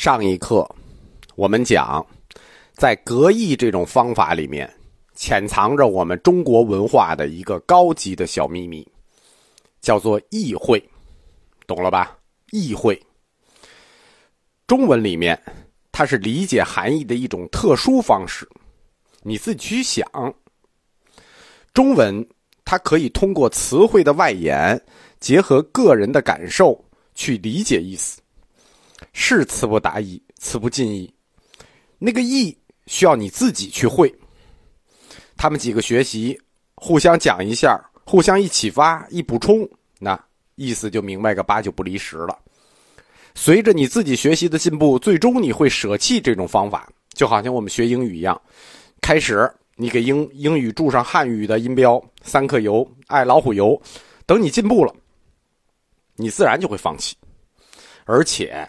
上一课，我们讲，在格义这种方法里面，潜藏着我们中国文化的一个高级的小秘密，叫做意会，懂了吧？意会，中文里面它是理解含义的一种特殊方式，你自己去想。中文它可以通过词汇的外延，结合个人的感受去理解意思。是词不达意，词不尽意。那个意需要你自己去会。他们几个学习，互相讲一下，互相一启发、一补充，那意思就明白个八九不离十了。随着你自己学习的进步，最终你会舍弃这种方法，就好像我们学英语一样。开始你给英英语注上汉语的音标，三克油、爱老虎油，等你进步了，你自然就会放弃，而且。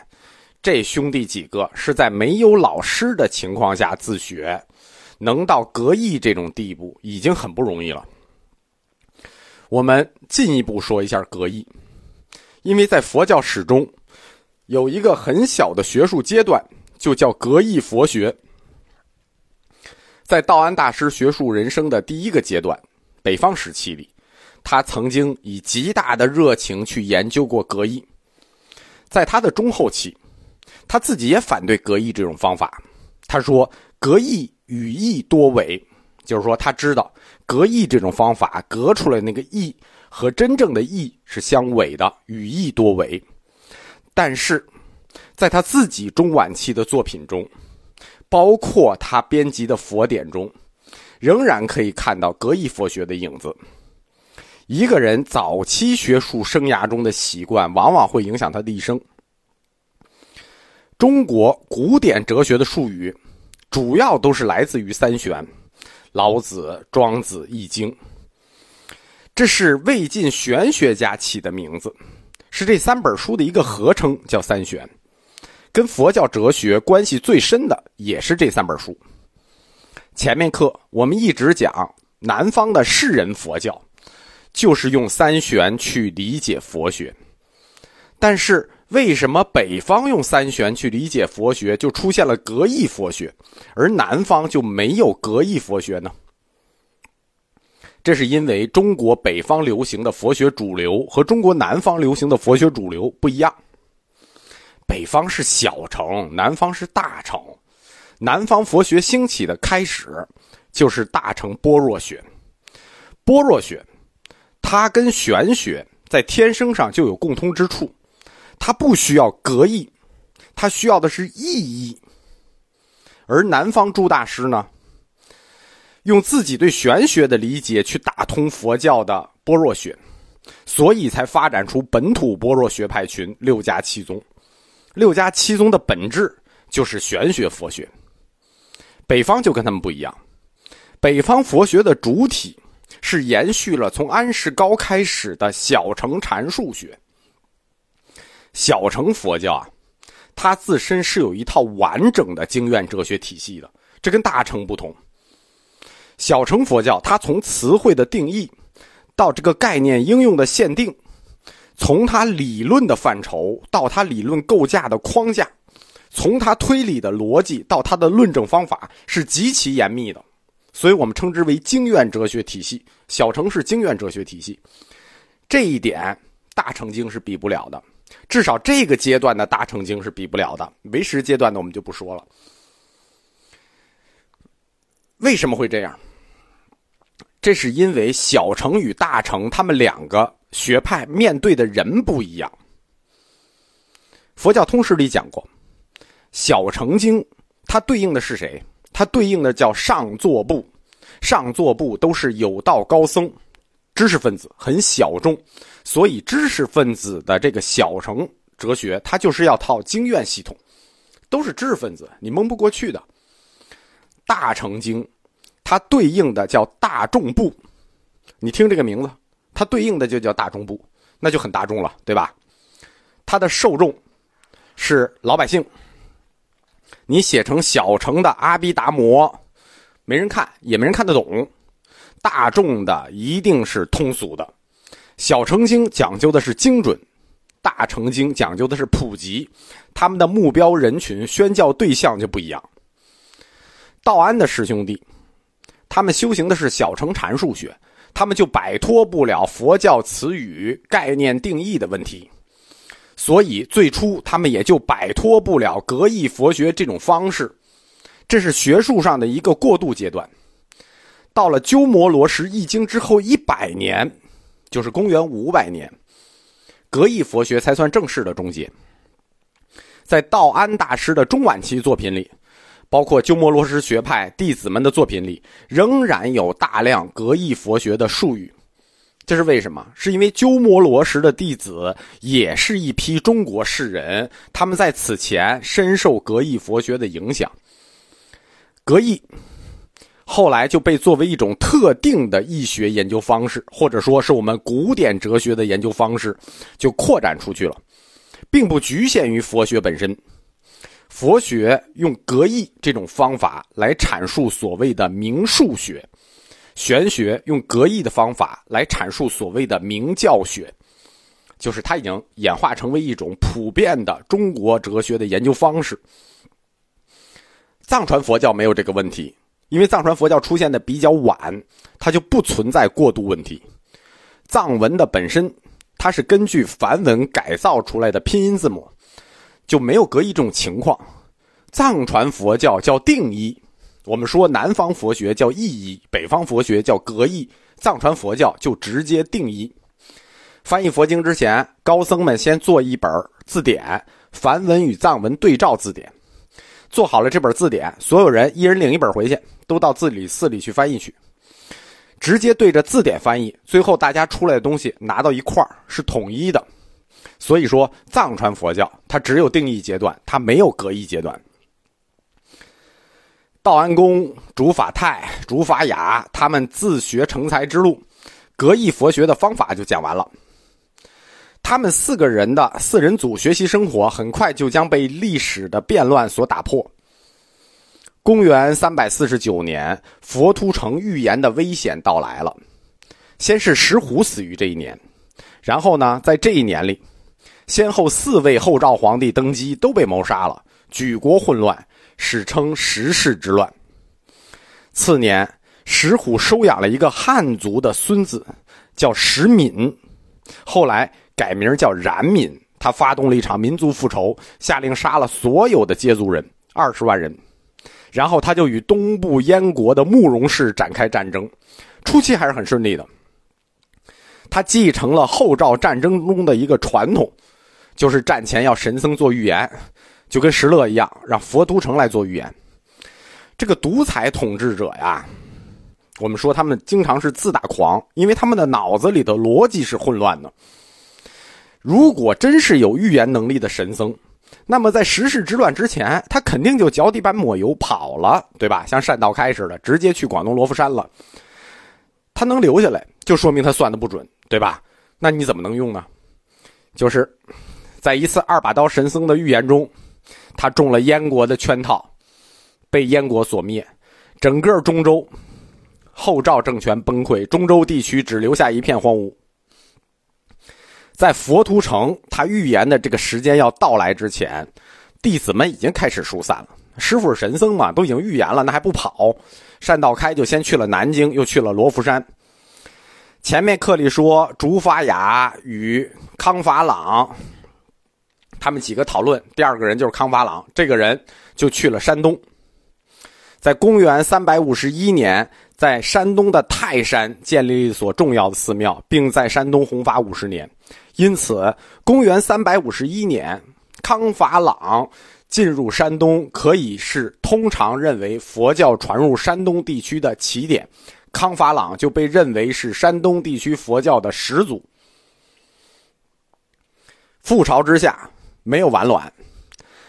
这兄弟几个是在没有老师的情况下自学，能到格义这种地步已经很不容易了。我们进一步说一下格义，因为在佛教史中，有一个很小的学术阶段，就叫格义佛学。在道安大师学术人生的第一个阶段，北方时期里，他曾经以极大的热情去研究过格义。在他的中后期。他自己也反对格义这种方法，他说格义语义多伪，就是说他知道格义这种方法格出来那个义和真正的义是相违的，语义多伪。但是，在他自己中晚期的作品中，包括他编辑的佛典中，仍然可以看到格义佛学的影子。一个人早期学术生涯中的习惯，往往会影响他的一生。中国古典哲学的术语，主要都是来自于三玄：老子、庄子、易经。这是魏晋玄学家起的名字，是这三本书的一个合称，叫三玄。跟佛教哲学关系最深的也是这三本书。前面课我们一直讲南方的士人佛教，就是用三玄去理解佛学，但是。为什么北方用三玄去理解佛学，就出现了格义佛学，而南方就没有格义佛学呢？这是因为中国北方流行的佛学主流和中国南方流行的佛学主流不一样。北方是小乘，南方是大乘。南方佛学兴起的开始，就是大乘般若学。般若学，它跟玄学在天生上就有共通之处。他不需要格义，他需要的是意义。而南方诸大师呢，用自己对玄学的理解去打通佛教的般若学，所以才发展出本土般若学派群六家七宗。六家七宗的本质就是玄学佛学。北方就跟他们不一样，北方佛学的主体是延续了从安世高开始的小乘禅术学。小乘佛教啊，它自身是有一套完整的经院哲学体系的，这跟大乘不同。小乘佛教它从词汇的定义，到这个概念应用的限定，从它理论的范畴到它理论构架的框架，从它推理的逻辑到它的论证方法，是极其严密的，所以我们称之为经院哲学体系。小乘是经院哲学体系，这一点大乘经是比不了的。至少这个阶段的大乘经是比不了的，唯识阶段的我们就不说了。为什么会这样？这是因为小乘与大乘他们两个学派面对的人不一样。佛教通史里讲过，小乘经它对应的是谁？它对应的叫上座部，上座部都是有道高僧。知识分子很小众，所以知识分子的这个小乘哲学，它就是要套经院系统，都是知识分子，你蒙不过去的。大乘经，它对应的叫大众部，你听这个名字，它对应的就叫大众部，那就很大众了，对吧？它的受众是老百姓，你写成小乘的阿毗达摩，没人看，也没人看得懂。大众的一定是通俗的，小乘经讲究的是精准，大乘经讲究的是普及。他们的目标人群、宣教对象就不一样。道安的师兄弟，他们修行的是小乘禅数学，他们就摆脱不了佛教词语概念定义的问题，所以最初他们也就摆脱不了格义佛学这种方式。这是学术上的一个过渡阶段。到了鸠摩罗什译经之后一百年，就是公元五百年，格义佛学才算正式的终结。在道安大师的中晚期作品里，包括鸠摩罗什学派弟子们的作品里，仍然有大量格义佛学的术语。这是为什么？是因为鸠摩罗什的弟子也是一批中国士人，他们在此前深受格义佛学的影响。格义后来就被作为一种特定的易学研究方式，或者说是我们古典哲学的研究方式，就扩展出去了。并不局限于佛学本身，佛学用格义这种方法来阐述所谓的明数学，玄学用格义的方法来阐述所谓的明教学，就是它已经演化成为一种普遍的中国哲学的研究方式。藏传佛教没有这个问题，因为藏传佛教出现的比较晚，它就不存在过渡问题，藏文的本身。它是根据梵文改造出来的拼音字母，就没有隔一种情况。藏传佛教叫定一，我们说南方佛学叫意一，北方佛学叫格译，藏传佛教就直接定一。翻译佛经之前，高僧们先做一本字典，梵文与藏文对照字典。做好了这本字典，所有人一人领一本回去，都到自理寺里去翻译去。直接对着字典翻译，最后大家出来的东西拿到一块是统一的。所以说，藏传佛教它只有定义阶段，它没有格义阶段。道安公、竺法泰、竺法雅他们自学成才之路，格义佛学的方法就讲完了。他们四个人的四人组学习生活，很快就将被历史的变乱所打破。公元三百四十九年，佛图城预言的危险到来了。先是石虎死于这一年，然后呢，在这一年里，先后四位后赵皇帝登基都被谋杀了，举国混乱，史称石氏之乱。次年，石虎收养了一个汉族的孙子，叫石敏，后来改名叫冉闵。他发动了一场民族复仇，下令杀了所有的羯族人，二十万人。然后他就与东部燕国的慕容氏展开战争，初期还是很顺利的。他继承了后赵战争中的一个传统，就是战前要神僧做预言，就跟石勒一样，让佛都城来做预言。这个独裁统治者呀，我们说他们经常是自大狂，因为他们的脑子里的逻辑是混乱的。如果真是有预言能力的神僧。那么在时事之乱之前，他肯定就脚底板抹油跑了，对吧？像单道开似的，直接去广东罗浮山了。他能留下来，就说明他算的不准，对吧？那你怎么能用呢？就是在一次二把刀神僧的预言中，他中了燕国的圈套，被燕国所灭，整个中州后赵政权崩溃，中州地区只留下一片荒芜。在佛图城，他预言的这个时间要到来之前，弟子们已经开始疏散了。师傅是神僧嘛，都已经预言了，那还不跑？单道开就先去了南京，又去了罗浮山。前面课里说，竺法雅与康法朗他们几个讨论，第二个人就是康法朗，这个人就去了山东。在公元三百五十一年，在山东的泰山建立一所重要的寺庙，并在山东弘法五十年。因此，公元三百五十一年，康法朗进入山东，可以是通常认为佛教传入山东地区的起点。康法朗就被认为是山东地区佛教的始祖。覆巢之下没有完卵，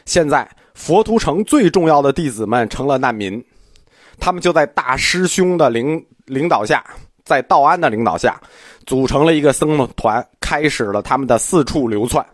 现在佛图城最重要的弟子们成了难民，他们就在大师兄的领领导下。在道安的领导下，组成了一个僧团，开始了他们的四处流窜。